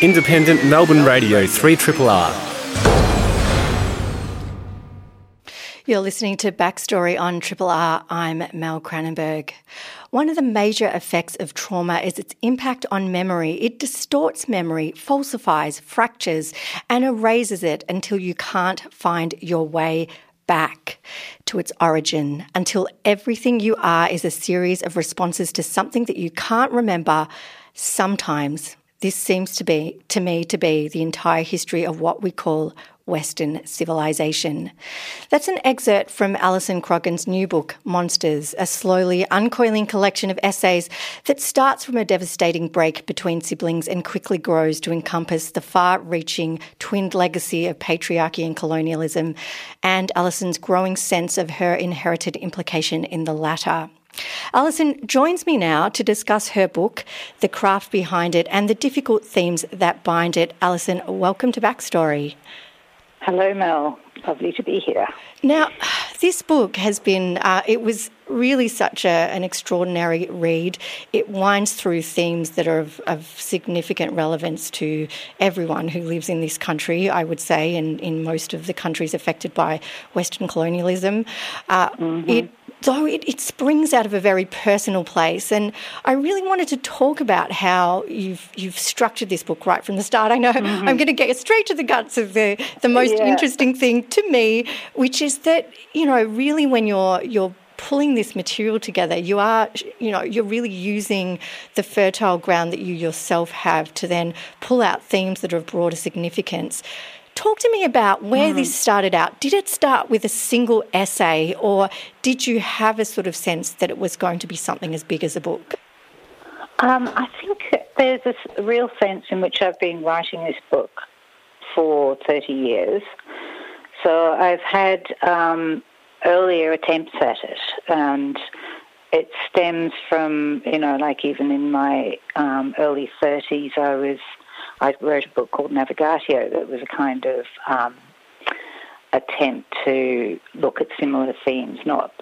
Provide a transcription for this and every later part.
Independent Melbourne Radio 3 Triple R. You're listening to Backstory on Triple R. I'm Mel Cranenburgh. One of the major effects of trauma is its impact on memory. It distorts memory, falsifies, fractures, and erases it until you can't find your way back to its origin, until everything you are is a series of responses to something that you can't remember sometimes this seems to be, to me, to be the entire history of what we call Western civilization. That's an excerpt from Alison Croggon's new book, Monsters, a slowly uncoiling collection of essays that starts from a devastating break between siblings and quickly grows to encompass the far reaching twinned legacy of patriarchy and colonialism, and Alison's growing sense of her inherited implication in the latter. Alison joins me now to discuss her book, the craft behind it, and the difficult themes that bind it. Alison, welcome to Backstory. Hello, Mel. Lovely to be here. Now, this book has been, uh, it was really such a, an extraordinary read. It winds through themes that are of, of, significant relevance to everyone who lives in this country, I would say, and in most of the countries affected by Western colonialism. Uh, mm-hmm. It though it, it, springs out of a very personal place. And I really wanted to talk about how you've you've structured this book right from the start. I know mm-hmm. I'm going to get straight to the guts of the the most yeah. interesting thing to me, which is that you know really when you're you're pulling this material together you are you know you're really using the fertile ground that you yourself have to then pull out themes that are of broader significance Talk to me about where mm. this started out. Did it start with a single essay, or did you have a sort of sense that it was going to be something as big as a book? Um, I think there's a real sense in which I've been writing this book for 30 years. So I've had um, earlier attempts at it, and it stems from, you know, like even in my um, early 30s, I was I wrote a book called Navigatio that was a kind of um, attempt to look at similar themes, not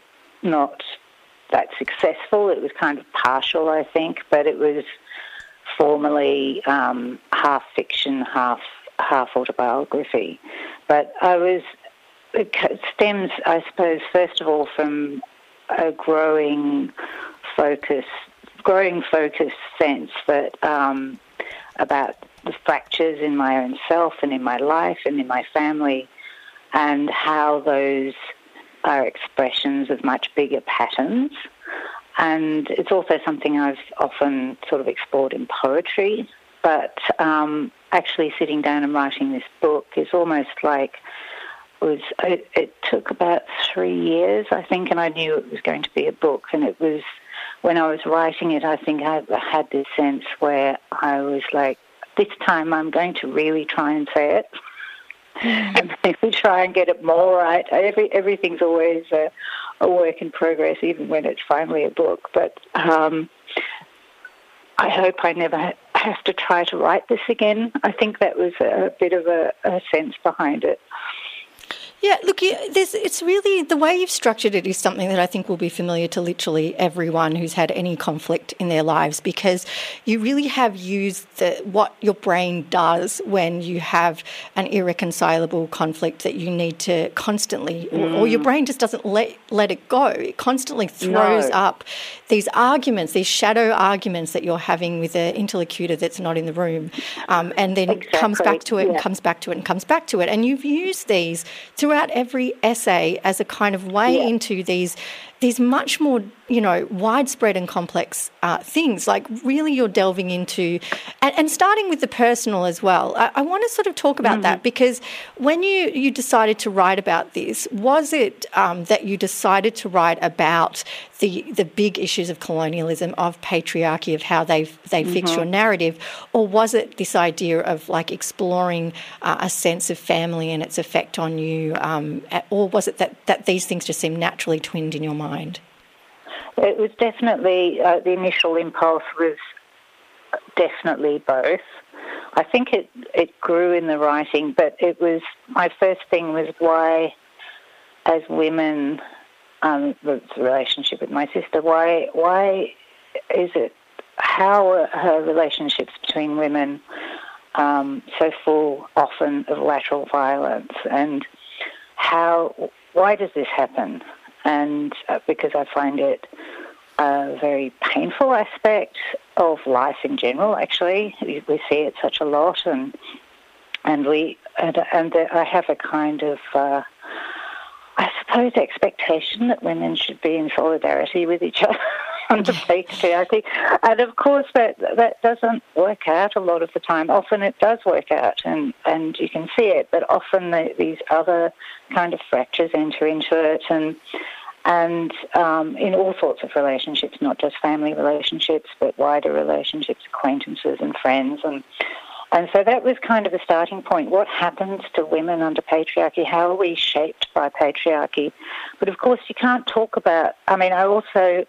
not that successful. It was kind of partial, I think, but it was formally um, half fiction, half half autobiography. But I was it stems, I suppose, first of all from a growing focus, growing focus sense that um, about the fractures in my own self and in my life and in my family, and how those are expressions of much bigger patterns. And it's also something I've often sort of explored in poetry. But um, actually, sitting down and writing this book is almost like was it, it took about three years, I think, and I knew it was going to be a book. And it was when I was writing it, I think I had this sense where I was like, this time I'm going to really try and say it. and we try and get it more right. Every everything's always a, a, work in progress, even when it's finally a book. But um, I hope I never have to try to write this again. I think that was a bit of a, a sense behind it. Yeah, look, it's really the way you've structured it is something that I think will be familiar to literally everyone who's had any conflict in their lives because you really have used the, what your brain does when you have an irreconcilable conflict that you need to constantly, mm. or, your mm. brain just doesn't let, let it go. It constantly throws no. up these arguments, these shadow arguments that you're having with an interlocutor that's not in the room, um, and then exactly. comes back to it yeah. and comes back to it and comes back to it. And you've used these to throughout every essay as a kind of way yeah. into these these much more you know, widespread and complex uh, things. Like, really, you're delving into, and, and, starting with the personal as well. I, I want to sort of talk about mm-hmm. that because when you, you decided to write about this, was it um, that you decided to write about the the big issues of colonialism, of patriarchy, of how they they mm-hmm. fix your narrative, or was it this idea of like exploring uh, a sense of family and its effect on you, um, or was it that that these things just seem naturally twinned in your mind? It was definitely uh, the initial impulse was definitely both. I think it it grew in the writing, but it was my first thing was why, as women, um, the relationship with my sister. Why why is it? How are her relationships between women um, so full often of lateral violence, and how? Why does this happen? And uh, because I find it a very painful aspect of life in general. Actually, we, we see it such a lot, and and we and, and I have a kind of. Uh, I suppose expectation that women should be in solidarity with each other under patriarchy, and of course that that doesn't work out a lot of the time. Often it does work out, and and you can see it, but often the, these other kind of fractures enter into it, and and um, in all sorts of relationships, not just family relationships, but wider relationships, acquaintances and friends. And, and so that was kind of a starting point. What happens to women under patriarchy? How are we shaped by patriarchy? But of course, you can't talk about, I mean, I also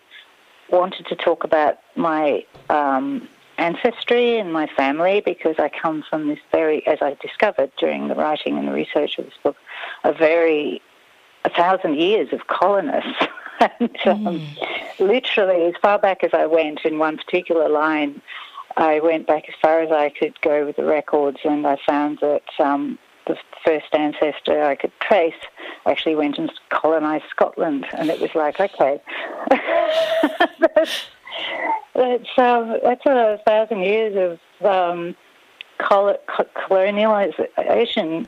wanted to talk about my um, ancestry and my family because I come from this very, as I discovered during the writing and the research of this book, a very a thousand years of colonists. and um, mm. literally, as far back as I went in one particular line, I went back as far as I could go with the records, and I found that um, the first ancestor I could trace actually went and colonized Scotland, and it was like, okay, that's, that's, um, that's a thousand years of um, colonialization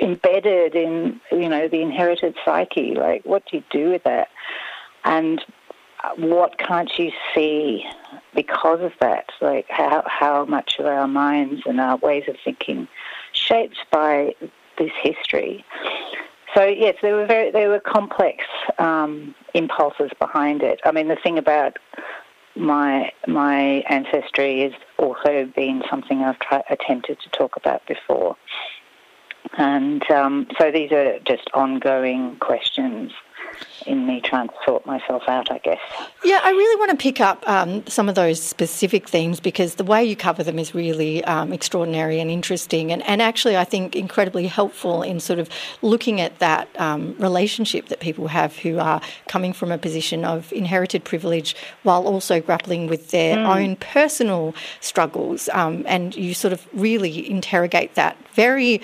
embedded in you know the inherited psyche. Like, what do you do with that? And what can't you see because of that? Like, how how much of our minds and our ways of thinking shaped by this history? So yes, there were very there were complex um, impulses behind it. I mean, the thing about my my ancestry has also been something I've tried, attempted to talk about before. And um, so these are just ongoing questions in me trying to sort myself out, I guess. Yeah, I really want to pick up um, some of those specific themes because the way you cover them is really um, extraordinary and interesting, and, and actually, I think incredibly helpful in sort of looking at that um, relationship that people have who are coming from a position of inherited privilege while also grappling with their mm. own personal struggles. Um, and you sort of really interrogate that very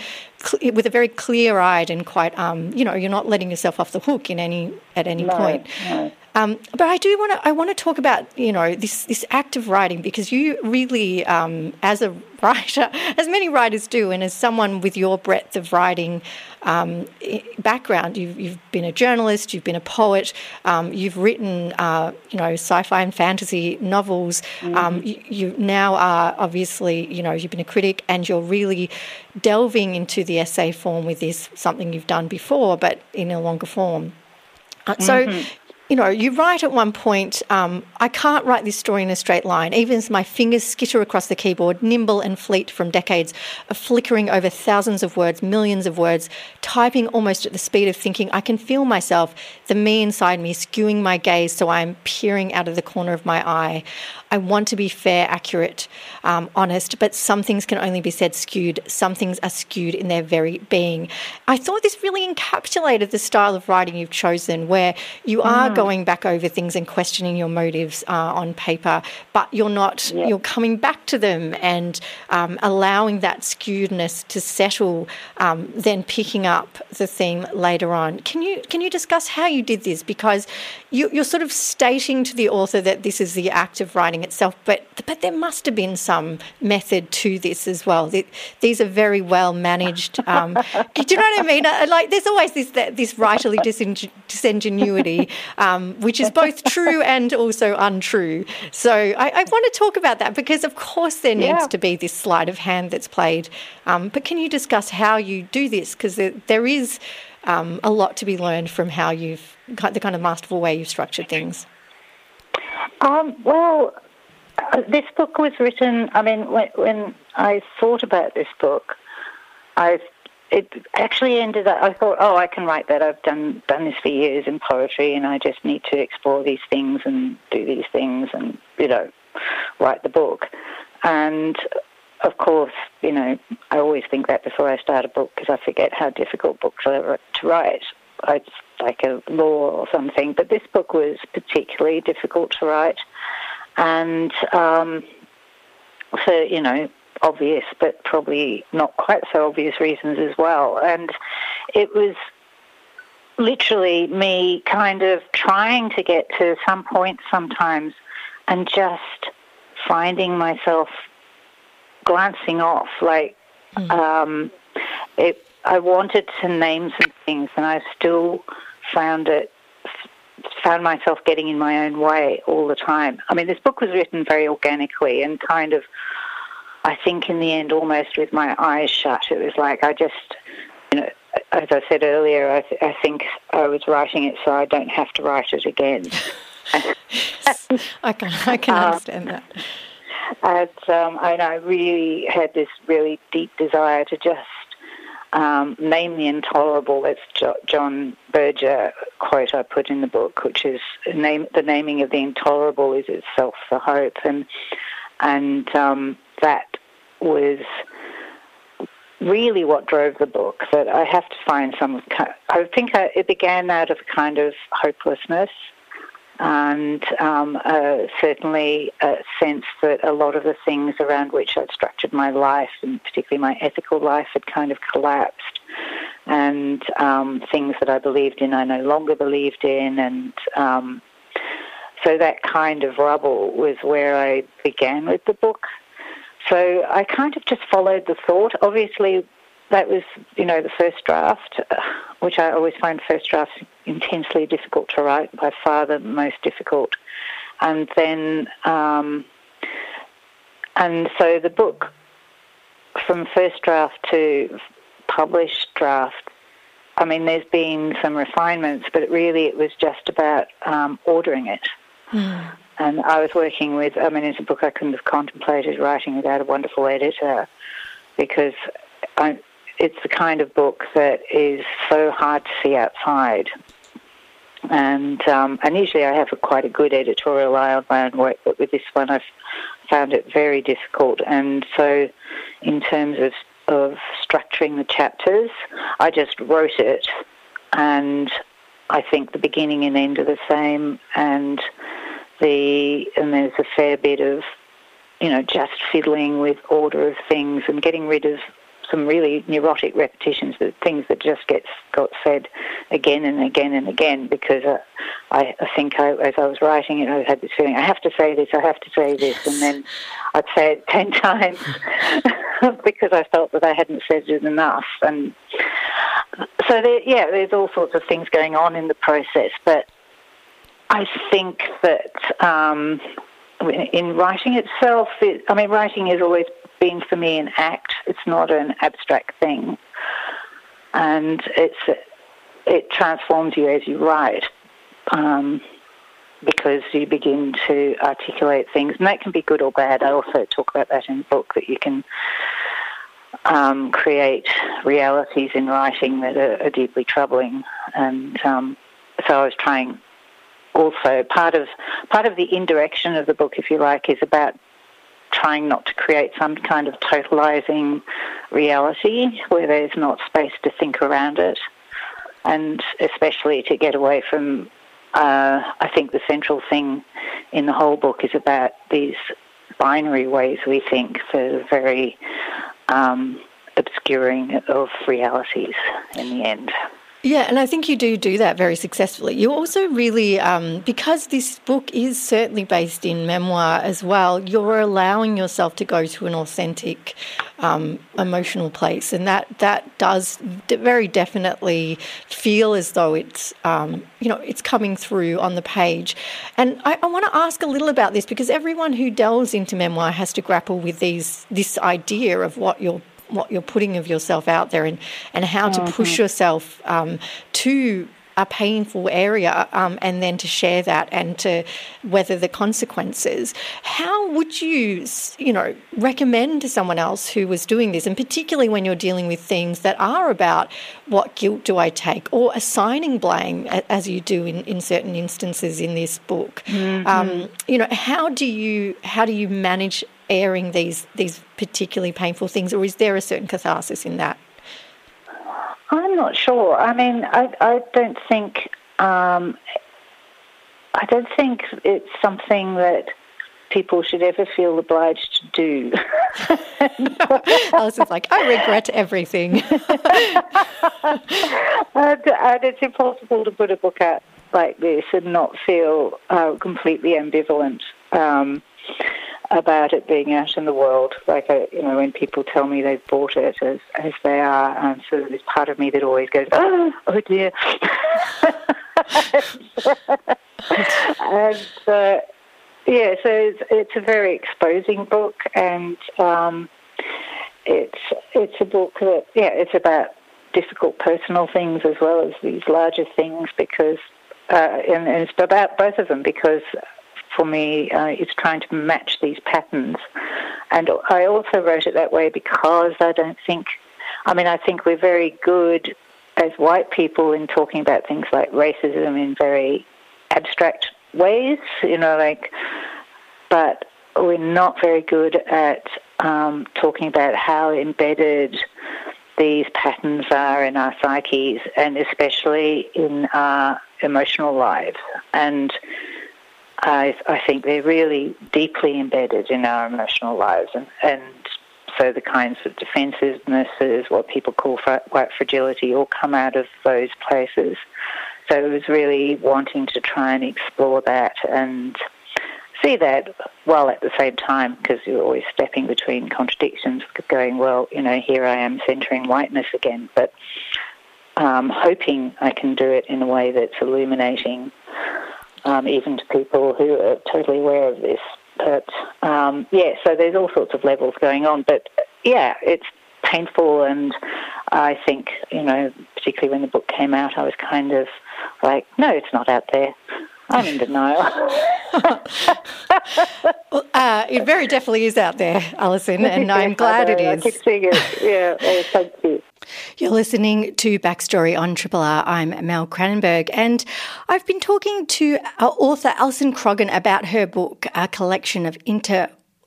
with a very clear-eyed and quite, um, you know, you're not letting yourself off the hook in any at any no, point. No. Um, but I do want to I want to talk about you know this this act of writing because you really um, as a writer as many writers do and as someone with your breadth of writing um, background you've, you've been a journalist you've been a poet um, you've written uh, you know sci-fi and fantasy novels um, mm-hmm. you, you, now are obviously you know you've been a critic and you're really delving into the essay form with this something you've done before but in a longer form. Uh, so mm-hmm you know, you write at one point, um, I can't write this story in a straight line, even as my fingers skitter across the keyboard, nimble and fleet from decades of flickering over thousands of words, millions of words, typing almost at the speed of thinking. I can feel myself, the me inside me, skewing my gaze so I am peering out of the corner of my eye. I want to be fair, accurate, um, honest, but some things can only be said skewed. Some things are skewed in their very being. I thought this really encapsulated the style of writing you've chosen, where you are mm. going back over things and questioning your motives uh, on paper, but you're not, yep. you're coming back to them and um, allowing that skewedness to settle, um, then picking up the theme later on. Can you, can you discuss how you did this? Because you, you're sort of stating to the author that this is the act of writing itself, but but there must have been some method to this as well. These are very well managed. Um, do you know what I mean? Like there's always this this writerly disingenuity um, which is both true and also untrue. So I, I, want to talk about that because, of course, there needs yeah. to be this sleight of hand that's played. Um, but can you discuss how you do this? Because there, there is um, a lot to be learned from how you've the kind of masterful way you've structured things. Um, well, uh, Uh, this book was written. I mean, when, when I thought about this book, I it actually ended up. I thought, oh, I can write that. I've done done this for years in poetry, and I just need to explore these things and do these things, and you know, write the book. And of course, you know, I always think that before I start a book because I forget how difficult books are to write. It's like a law or something. But this book was particularly difficult to write, and um, so you know, obvious, but probably not quite so obvious reasons as well. And it was literally me kind of trying to get to some point sometimes and just finding myself glancing off. Like, mm. um, it, I wanted to name some things, and I still found it found myself getting in my own way all the time. I mean, this book was written very organically and kind of I think in the end, almost with my eyes shut, it was like I just, you know, as I said earlier, I, th- I think I was writing it so I don't have to write it again. I can, I can um, understand that. And, um, and I really had this really deep desire to just um, name the intolerable. That's jo- John Berger quote I put in the book, which is name, the naming of the intolerable is itself the hope, and and um, that was really what drove the book. That I have to find some. I think it began out of a kind of hopelessness, and um, uh, certainly a sense that a lot of the things around which I'd structured my life, and particularly my ethical life, had kind of collapsed, and um, things that I believed in I no longer believed in, and um, so that kind of rubble was where I began with the book. So I kind of just followed the thought. Obviously, that was, you know, the first draft, uh, which I always find first drafts intensely difficult to write, by far the most difficult. And then, um, and so the book, from first draft to published draft, I mean, there's been some refinements, but really it was just about um, ordering it. Mm. And I was working with, I mean, it's a book I couldn't have contemplated writing without a wonderful editor because I, it's the kind of book that is so hard to see outside. And um, and usually I have a, quite a good editorial eye on my own work, but with this one I've found it very difficult. And so, in terms of of structuring the chapters, I just wrote it, and I think the beginning and end are the same, and the and there's a fair bit of you know just fiddling with order of things and getting rid of some really neurotic repetitions, the things that just get got said again and again and again. Because uh, I, I think I, as I was writing it, I had this feeling I have to say this, I have to say this, and then I'd say it ten times because I felt that I hadn't said it enough. And so there, yeah, there's all sorts of things going on in the process, but I think that um, in writing itself, it, I mean, writing has always been for me an act. It's not an abstract thing, and it's it transforms you as you write. Um, because you begin to articulate things, and that can be good or bad. I also talk about that in the book that you can um, create realities in writing that are, are deeply troubling, and um, so I was trying also part of part of the indirection of the book, if you like, is about trying not to create some kind of totalizing reality where there's not space to think around it, and especially to get away from. Uh, I think the central thing in the whole book is about these binary ways we think that are very um, obscuring of realities in the end. Yeah, and I think you do do that very successfully. You also really, um, because this book is certainly based in memoir as well, you're allowing yourself to go to an authentic um, emotional place, and that that does very definitely feel as though it's um, you know it's coming through on the page. And I, I want to ask a little about this because everyone who delves into memoir has to grapple with these this idea of what you're what you're putting of yourself out there and, and how to push mm-hmm. yourself um, to a painful area um, and then to share that and to weather the consequences. How would you, you know, recommend to someone else who was doing this, and particularly when you're dealing with things that are about what guilt do I take or assigning blame, as you do in, in certain instances in this book? Mm-hmm. Um, you know, how do you how do you manage airing these these particularly painful things, or is there a certain catharsis in that? I'm not sure. I mean, I I don't think um, I don't think it's something that people should ever feel obliged to do. Alison's like, I regret everything. and, and, it's impossible to put a book out like this and not feel uh, completely ambivalent. Um, about it being out in the world. Like, uh, you know, when people tell me they've bought it as, as they are, um, so there's part of me that always goes, oh, oh dear. and, uh, yeah, so it's, it's, a very exposing book, and um, it's it's a book that yeah, it's about difficult personal things as well as these larger things because uh, and, and, it's about both of them because for me uh, is trying to match these patterns. And I also wrote it that way because I don't think, I mean, I think we're very good as white people in talking about things like racism in very abstract ways, you know, like, but we're not very good at um, talking about how embedded these patterns are in our psyches and especially in our emotional lives. And I, I think they're really deeply embedded in our emotional lives, and, and so the kinds of defensivenesses, what people call white fragility, all come out of those places. So it was really wanting to try and explore that and see that while at the same time, because you're always stepping between contradictions, going, well, you know, here I am centering whiteness again, but um, hoping I can do it in a way that's illuminating um, even to people who are totally aware of this. But um, yeah, so there's all sorts of levels going on. But yeah, it's painful, and I think you know, particularly when the book came out, I was kind of like, no, it's not out there. I'm in denial. well, uh, it very definitely is out there, Alison, and I'm glad it is. I keep seeing it. Yeah, thank you. You're listening to Backstory on Triple R. I'm Mel Cranenburgh, and I've been talking to uh, author Alison Croggon about her book, a collection of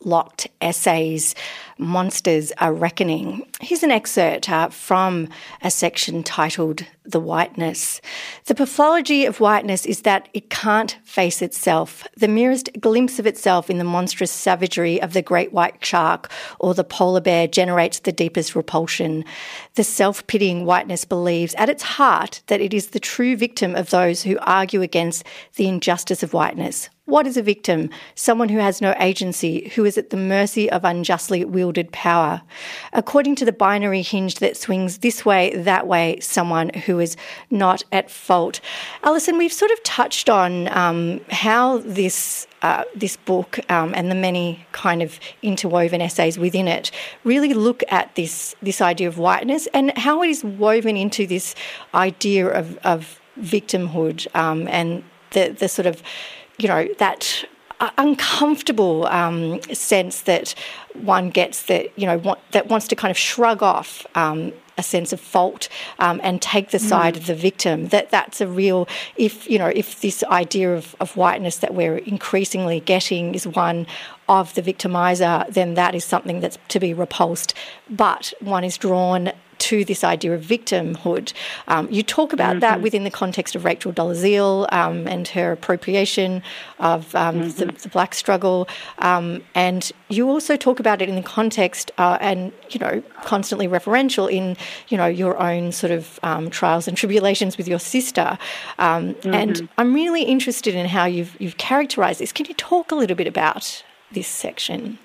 interlocked essays Monsters A Reckoning. Here's an excerpt uh, from a section titled The Whiteness. The pathology of whiteness is that it can't face itself. The merest glimpse of itself in the monstrous savagery of the great white shark or the polar bear generates the deepest repulsion. The self pitying whiteness believes at its heart that it is the true victim of those who argue against the injustice of whiteness. What is a victim? Someone who has no agency, who is at the mercy of unjustly wielded power. According to the binary hinge that swings this way, that way, someone who is not at fault. Alison, we've sort of touched on um, how this uh, this book um, and the many kind of interwoven essays within it really look at this this idea of whiteness and how it is woven into this idea of, of victimhood um, and the the sort of you know, that uncomfortable um, sense that one gets that you know want, that wants to kind of shrug off um, a sense of fault um, and take the side mm. of the victim. That that's a real if you know if this idea of, of whiteness that we're increasingly getting is one of the victimizer, then that is something that's to be repulsed. But one is drawn to this idea of victimhood. Um, you talk about mm-hmm. that within the context of Rachel Dolezal um, and her appropriation of um, mm-hmm. the, the, black struggle, um, and you also talk about it in the context uh, and you know constantly referential in you know your own sort of um, trials and tribulations with your sister. Um, mm-hmm. And I'm really interested in how you've you've characterised this. Can you talk a little bit about this section?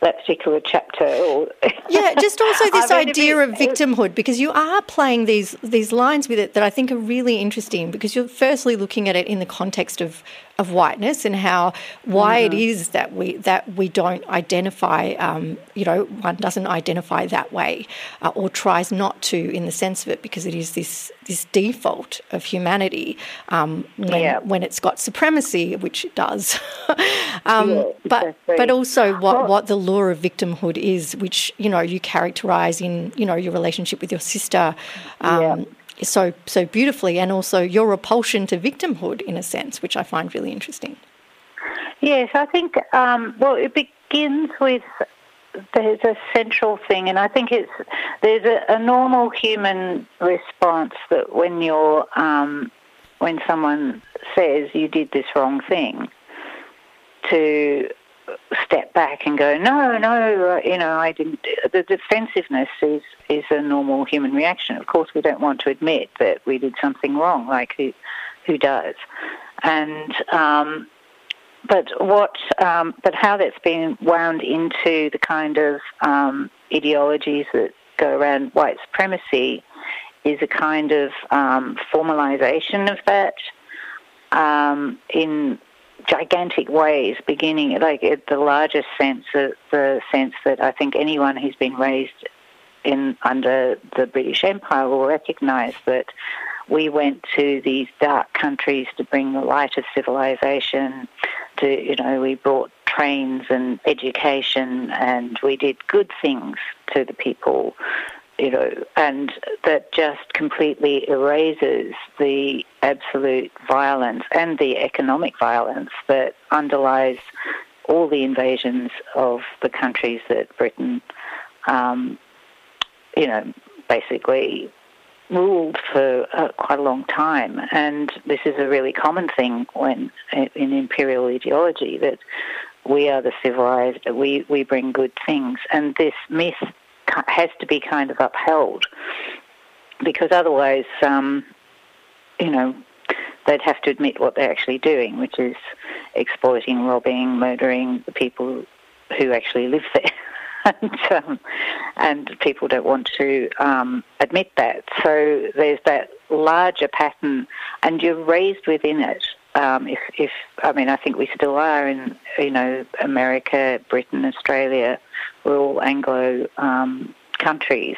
That particular chapter. Or yeah, just also this I mean, idea of victimhood because you are playing these these lines with it that I think are really interesting because you're firstly looking at it in the context of of whiteness and how why mm-hmm. it is that we that we don't identify um, you know one doesn't identify that way uh, or tries not to in the sense of it because it is this this default of humanity um, when, yeah. when it's got supremacy which it does um, yeah, but exactly. but also what what the law of victimhood is which you know you characterize in you know your relationship with your sister um, yeah so so beautifully, and also your repulsion to victimhood in a sense, which I find really interesting. Yes, I think um, well, it begins with there's a central thing, and I think it's there's a, a normal human response that when you're um, when someone says you did this wrong thing, to step back and go, no, no, you know, I didn't. The defensiveness is is a normal human reaction. Of course, we don't want to admit that we did something wrong. Like who who does? And um, but what? Um, but how that's been wound into the kind of um, ideologies that go around white supremacy is a kind of um, formalization of that um, in gigantic ways, beginning like the largest sense, uh, the sense that I think anyone who's been raised in under the British Empire will recognise that we went to these dark countries to bring the light of civilization. To you know, we brought trains and education, and we did good things to the people you know, and that just completely erases the absolute violence and the economic violence that underlies all the invasions of the countries that Britain, um, you know, basically ruled for uh, quite a long time. And this is a really common thing when in imperial ideology that we are the civilized, we, we bring good things. And this myth has to be kind of upheld because otherwise, um, you know, they'd have to admit what they're actually doing, which is exploiting, robbing, murdering the people who actually live there. and, um, and people don't want to um, admit that. So there's that larger pattern, and you're raised within it. Um, if, if I mean, I think we still are in, you know, America, Britain, Australia, we're all Anglo um, countries,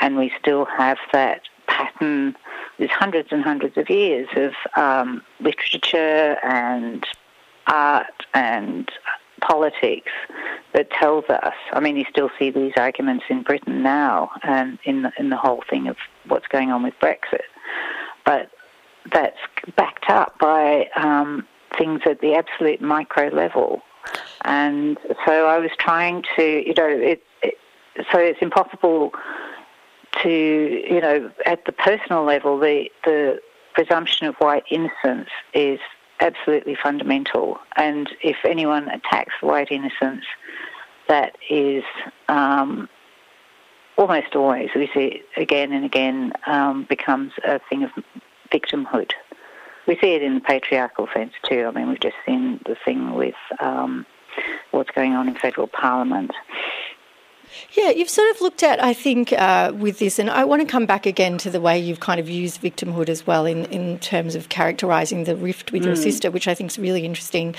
and we still have that pattern. There's hundreds and hundreds of years of um, literature and art and politics that tells us. I mean, you still see these arguments in Britain now, and in the, in the whole thing of what's going on with Brexit, but that's backed up by um, things at the absolute micro level. And so I was trying to, you know, it, it, so it's impossible to, you know, at the personal level, the, the presumption of white innocence is absolutely fundamental. And if anyone attacks white innocence, that is um, almost always, we see it again and again, um, becomes a thing of victimhood. We see it in the patriarchal sense too. I mean, we've just seen the thing with um, what's going on in federal parliament. Yeah, you've sort of looked at, I think, uh, with this, and I want to come back again to the way you've kind of used victimhood as well in, in terms of characterising the rift with mm. your sister, which I think is really interesting.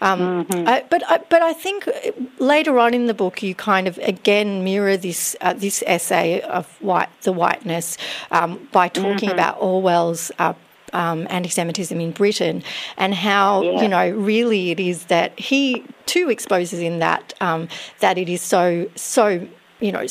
Um, mm-hmm. I, but I, but I think later on in the book, you kind of again mirror this uh, this essay of white the whiteness um, by talking mm-hmm. about Orwell's uh, um, anti-Semitism in Britain, and how yeah. you know really it is that he too exposes in that um, that it is so so you know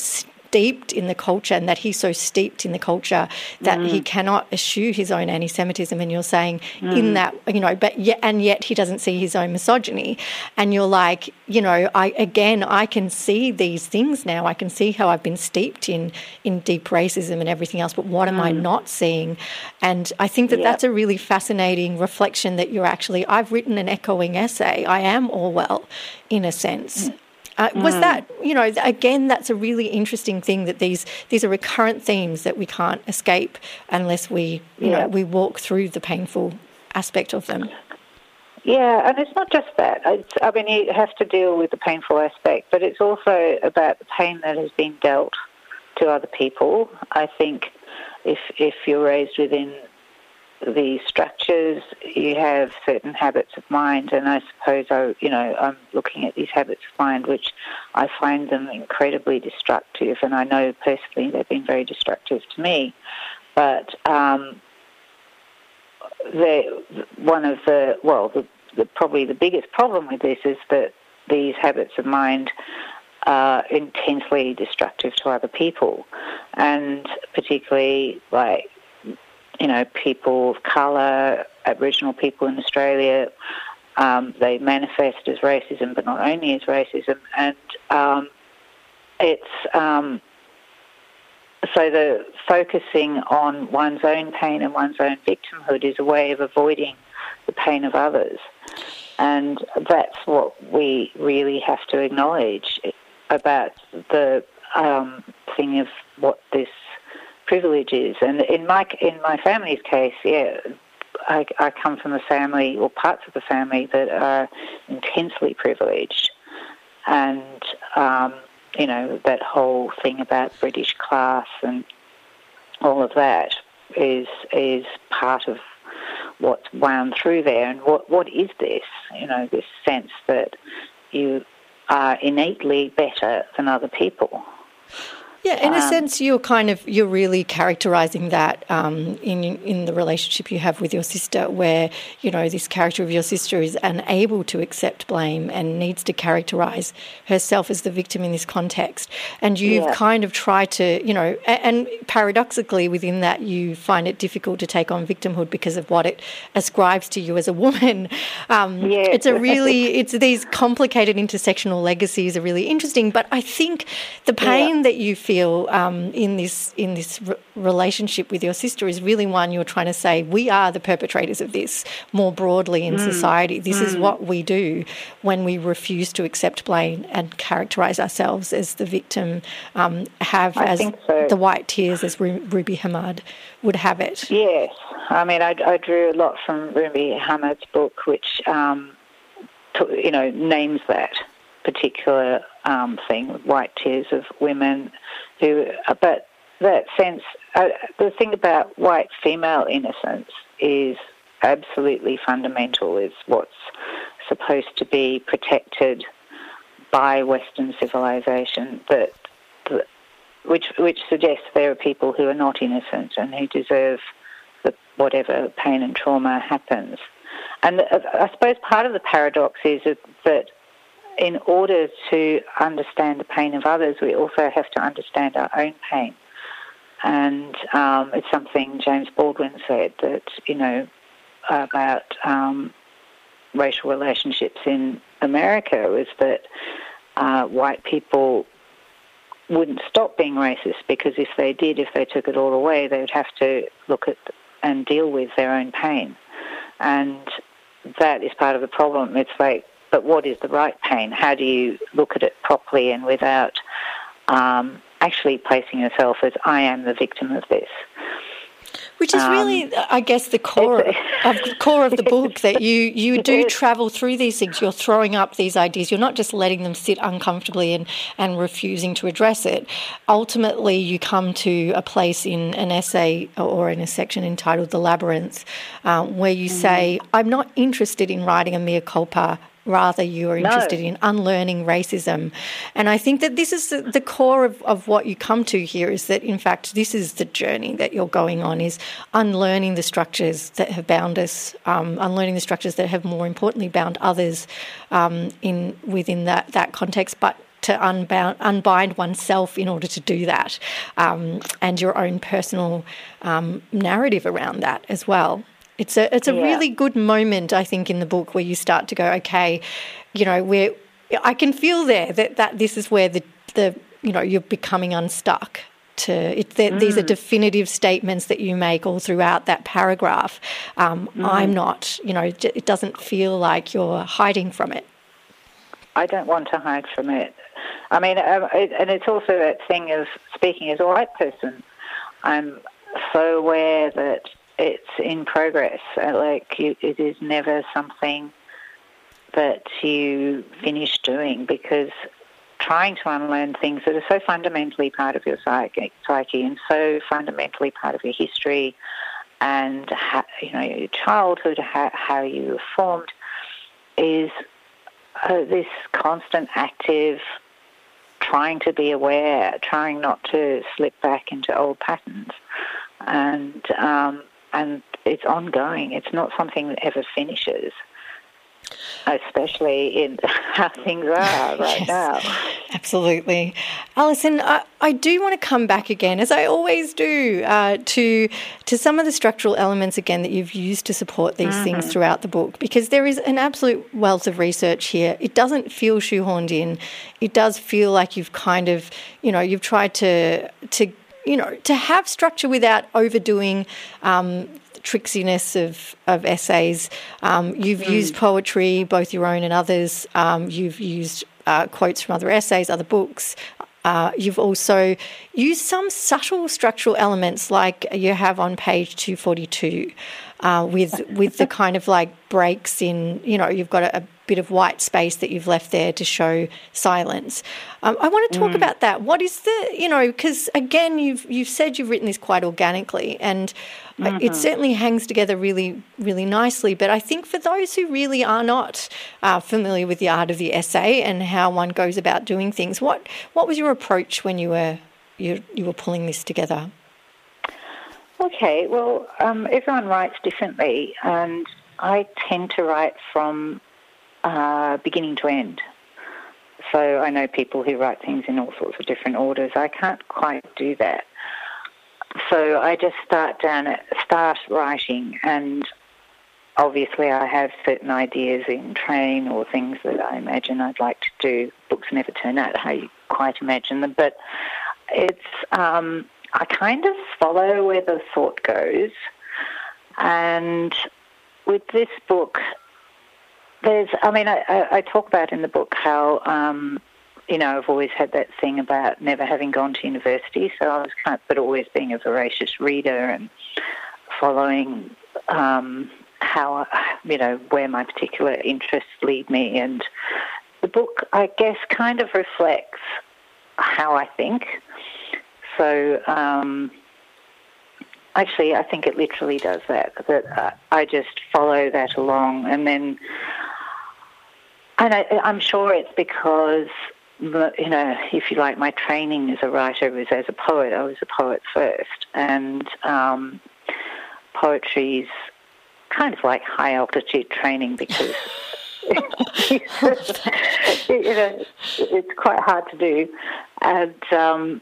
steeped in the culture and that he's so steeped in the culture that mm. he cannot eschew his own anti-Semitism. And you're saying mm. in that, you know, but yet, and yet he doesn't see his own misogyny. And you're like, you know, I again, I can see these things now. I can see how I've been steeped in in deep racism and everything else. But what am I mm. not seeing? And I think that yep. that's a really fascinating reflection that you're actually. I've written an echoing essay. I am Orwell, in a sense. Uh, was mm. that you know again? That's a really interesting thing that these these are recurrent themes that we can't escape unless we you yeah. know we walk through the painful aspect of them. Yeah, and it's not just that. It's, I mean, you have to deal with the painful aspect, but it's also about the pain that has been dealt to other people. I think if if you're raised within the structures, you have certain habits of mind, and I suppose I, you know, I'm looking at these habits of mind, which I find them incredibly destructive, and I know personally they've been very destructive to me. But um, one of the well, the, the, probably the biggest problem with this is that these habits of mind are intensely destructive to other people, and particularly like you know, people of colour, Aboriginal people in Australia, um, they manifest as racism, but not only as racism. And um, it's um, so the focusing on one's own pain and one's own victimhood is a way of avoiding the pain of others. And that's what we really have to acknowledge about the um, thing of what this privileges. And in my in my family's case, yeah, I, I come from a family or parts of the family that are intensely privileged, and um, you know that whole thing about British class and all of that is is part of what's wound through there. And what what is this? You know, this sense that you are innately better than other people. Yeah, in um, a sense, you're kind of you're really characterising that um, in in the relationship you have with your sister, where you know this character of your sister is unable to accept blame and needs to characterise herself as the victim in this context, and you've yeah. kind of tried to, you know, and, and paradoxically within that, you find it difficult to take on victimhood because of what it ascribes to you as a woman. Um, yeah. it's a really it's these complicated intersectional legacies are really interesting, but I think the pain yeah. that you feel um, in this in this re- relationship with your sister is really one you're trying to say we are the perpetrators of this more broadly in mm. society. This mm. is what we do when we refuse to accept blame and characterise ourselves as the victim. Um, have I as so. the white tears, as Ruby Hamad would have it. Yes, I mean I, I drew a lot from Ruby Hamad's book, which um, you know names that particular um, thing, white tears of women who, uh, but that sense, uh, the thing about white female innocence is absolutely fundamental. It's what's supposed to be protected by Western civilization, but which which suggests there are people who are not innocent and who deserve the, whatever pain and trauma happens. And uh, I suppose part of the paradox is that in order to understand the pain of others, we also have to understand our own pain. And um, it's something James Baldwin said that, you know, about um, racial relationships in America was that uh, white people wouldn't stop being racist because if they did, if they took it all away, they would have to look at and deal with their own pain. And that is part of the problem. It's like but what is the right pain? How do you look at it properly and without um, actually placing yourself as I am the victim of this? Which is really, um, I guess, the core of core of the book that you you do travel through these things. You're throwing up these ideas. You're not just letting them sit uncomfortably and and refusing to address it. Ultimately, you come to a place in an essay or in a section entitled "The Labyrinth," uh, where you mm-hmm. say, "I'm not interested in writing a mea culpa rather you are interested no. in unlearning racism. And I think that this is the, core of, of what you come to here is that in fact this is the journey that you're going on is unlearning the structures that have bound us, um, unlearning the structures that have more importantly bound others um, in within that, that context, but to unbound, unbind oneself in order to do that, um, and your own personal um, narrative around that as well. It's a it's a yeah. really good moment, I think, in the book where you start to go, okay, you know, where I can feel there that, that this is where the the you know you're becoming unstuck. To it, mm. these are mm. definitive statements that you make all throughout that paragraph. Um, mm. I'm not, you know, it doesn't feel like you're hiding from it. I don't want to hide from it. I mean, um, it, and it's also that thing of speaking as a white person. I'm so aware that it's in progress. Uh, like it is never something that you finish doing because trying to unlearn things that are so fundamentally part of your psyche, psyche and so fundamentally part of your history and how, you know your childhood, how, how you were formed, is uh, this constant active trying to be aware, trying not to slip back into old patterns, and um, and it's ongoing. It's not something that ever finishes especially in how things are right yes, now. Absolutely. Alison, I, I, do want to come back again, as I always do, uh, to, to some of the structural elements again that you've used to support these mm-hmm. things throughout the book, because there is an absolute wealth of research here. It doesn't feel shoehorned in. It does feel like you've kind of, you know, you've tried to, to you know, to have structure without overdoing um, tricksiness of, of essays. Um, you've mm. used poetry, both your own and others. Um, you've used uh, quotes from other essays, other books. Uh, you've also used some subtle structural elements, like you have on page 242, uh, with with the kind of like breaks in. You know, you've got a, a bit of white space that you've left there to show silence. Um, I want to talk mm. about that. What is the, you know, because again, you've you've said you've written this quite organically, and mm-hmm. it certainly hangs together really, really nicely. But I think for those who really are not uh, familiar with the art of the essay and how one goes about doing things, what what was your approach when you were you, you were pulling this together? Okay, well, um, everyone writes differently, and I tend to write from uh, beginning to end. So I know people who write things in all sorts of different orders. I can't quite do that. So I just start down at, start writing, and obviously I have certain ideas in train or things that I imagine I'd like to do. Books never turn out how you quite imagine them, but it's um, I kind of follow where the thought goes, and with this book, there's, I mean, I, I, talk about in the book how, um, you know, I've always had that thing about never having gone to university, so I was kind of, but always being a voracious reader and following um, how, you know, where my particular interests lead me. And the book, I guess, kind of reflects how I think. So, um, actually, I think it literally does that. That uh, I just follow that along, and then and I, am sure it's because, you know, if you like, my training as a writer was as a poet. I was a poet first, and um, poetry's kind of like high altitude training because. you know, it's quite hard to do, and um,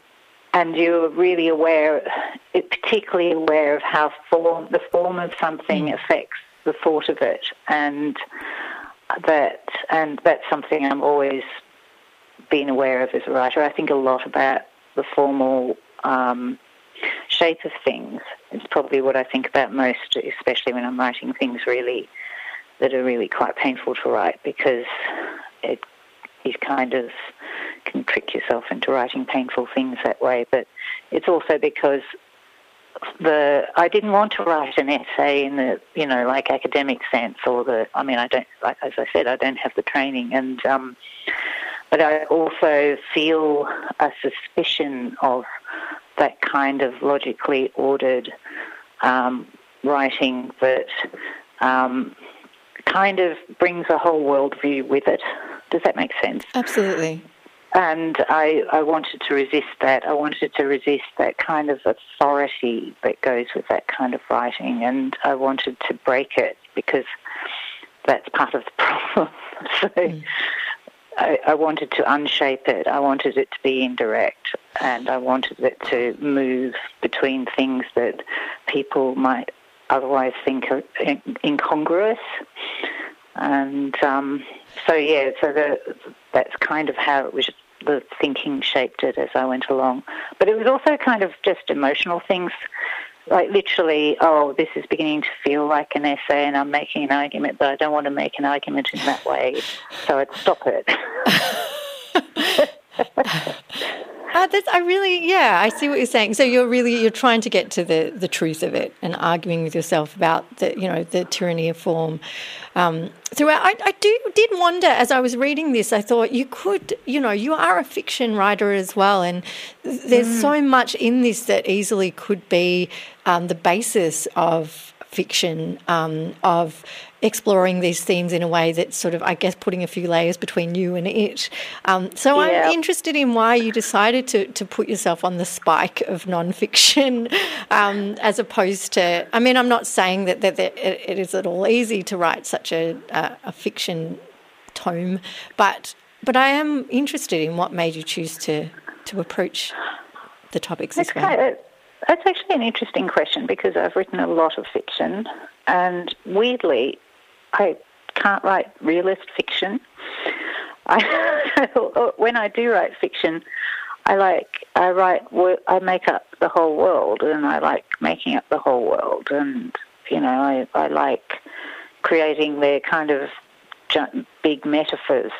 and you're really aware, particularly aware of how form the form of something mm. affects the thought of it, and that, and that's something I'm always been aware of as a writer. I think a lot about the formal um, shape of things. It's probably what I think about most, especially when I'm writing things really that are really quite painful to write because it is kind of can trick yourself into writing painful things that way. But it's also because the I didn't want to write an essay in the you know like academic sense or the I mean I don't like as I said I don't have the training and um, but I also feel a suspicion of that kind of logically ordered um, writing that um, kind of brings a whole worldview with it. Does that make sense? Absolutely. And I, I wanted to resist that. I wanted to resist that kind of authority that goes with that kind of writing. And I wanted to break it because that's part of the problem. so, mm. I, I wanted to unshape it. I wanted it to be indirect, and I wanted it to move between things that people might otherwise think are incongruous. And um, so, yeah, so the, that's kind of how it was. The thinking shaped it as I went along, but it was also kind of just emotional things like literally, oh, this is beginning to feel like an essay and I'm making an argument, but I don't want to make an argument in that way, so I'd stop it. Uh, that's, I really, yeah, I see what you're saying. So you're really you're trying to get to the, the truth of it and arguing with yourself about the you know the tyranny of form. Um, throughout, I, I do did wonder as I was reading this. I thought you could, you know, you are a fiction writer as well, and there's mm. so much in this that easily could be um, the basis of fiction um, of exploring these themes in a way that's sort of, I guess, putting a few layers between you and it. Um, so yeah. I'm interested in why you decided to, to put yourself on the spike of nonfiction um, as opposed to, I mean, I'm not saying that, that, that it is at all easy to write such a, a, a fiction tome, but but I am interested in what made you choose to, to approach the topics this way. That's actually an interesting question because I've written a lot of fiction, and weirdly, I can't write realist fiction. I, when I do write fiction, I like I write I make up the whole world, and I like making up the whole world, and you know I I like creating their kind of big metaphors,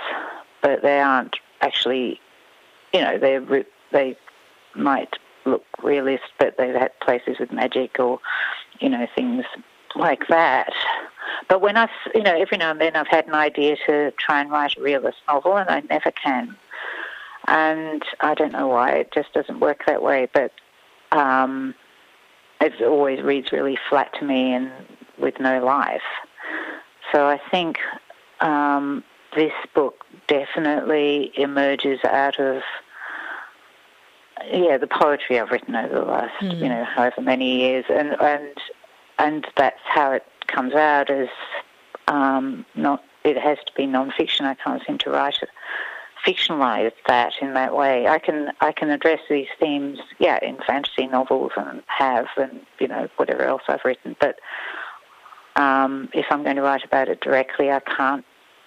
but they aren't actually, you know, they they might look realist, but they've had places with magic or you know things like that. But when I've, you know, every now and then I've had an idea to try and write a realist novel, and I never can. And I don't know why it just doesn't work that way. But um, it always reads really flat to me and with no life. So I think um, this book definitely emerges out of yeah the poetry I've written over the last mm. you know however many years, and and and that's how it comes out as um, not. It has to be non-fiction. I can't seem to write it fictionalize that in that way. I can I can address these themes, yeah, in fantasy novels and have and you know whatever else I've written. But um, if I'm going to write about it directly, I can't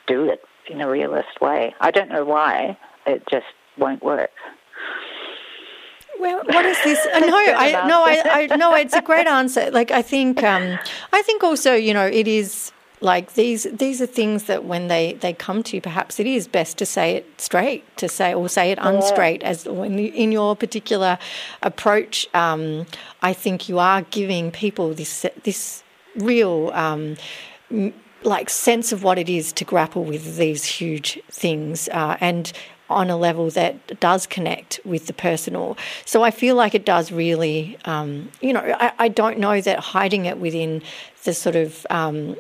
do it in a realist way. I don't know why. It just won't work. Well, what is this? Uh, no, I no, I, I no, it's a great answer. Like I think, um, I think also, you know, it is like these these are things that when they they come to you perhaps it is best to say it straight to say or say it unstraight as in your particular approach um, i think you are giving people this this real um, like sense of what it is to grapple with these huge things uh, and on a level that does connect with the personal. So I feel like it does really, um, you know, I, I, don't know that hiding it within the sort of, um,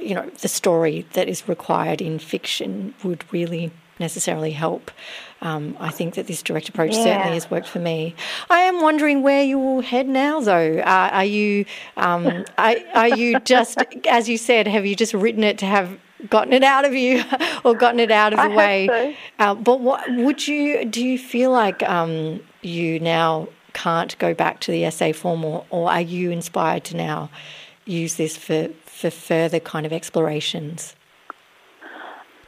you know, the story that is required in fiction would really necessarily help. Um, I think that this direct approach yeah. certainly has worked for me. I am wondering where you will head now, though. Uh, are you um, are, are, you just, as you said, have you just written it to have gotten it out of you or gotten it out of the I way. So. Uh, but what would you do? You feel like um, you now can't go back to the essay form, or, or are you inspired to now use this for for further kind of explorations?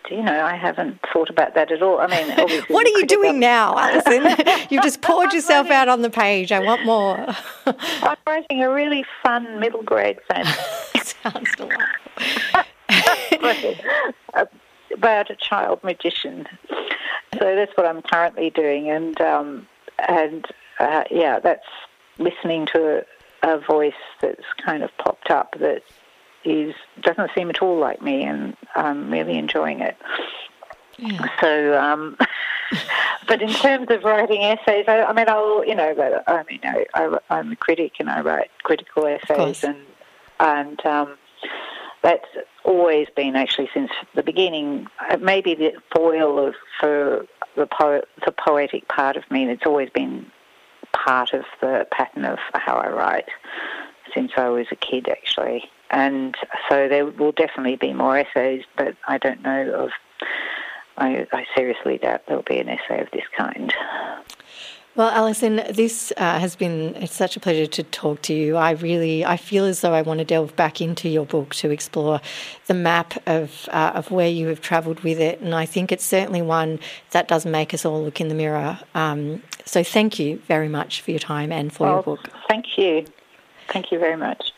Do you know, I haven't thought about that at all. I mean, what are you doing now, Alison? You've just poured yourself out on the page. I want more. I'm writing a really fun middle grade fantasy. Sounds delightful. about a child magician. So that's what I'm currently doing, and um, and uh, yeah, that's listening to a, a voice that's kind of popped up that is doesn't seem at all like me, and I'm really enjoying it. Yeah. So, um, but in terms of writing essays, I, I mean, I'll you know, I mean, I, I, am a critic and I write critical essays, and and um, that's always been actually since the beginning. Uh, maybe the foil of for the po- the poetic part of me that's always been part of the pattern of how I write since I was a kid, actually. And so there will definitely be more essays, but I don't know of I, I seriously doubt there'll be an essay of this kind. Well, Alison, this uh, has been it's such a pleasure to talk to you. I really I feel as though I want to delve back into your book to explore the map of uh, of where you have travelled with it, and I think it's certainly one that does make us all look in the mirror. Um, so, thank you very much for your time and for well, your book. Thank you, thank you very much.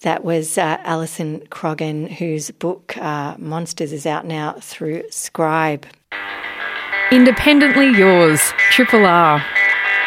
That was uh, Alison Croggon, whose book uh, Monsters is out now through Scribe. Independently yours, Triple R.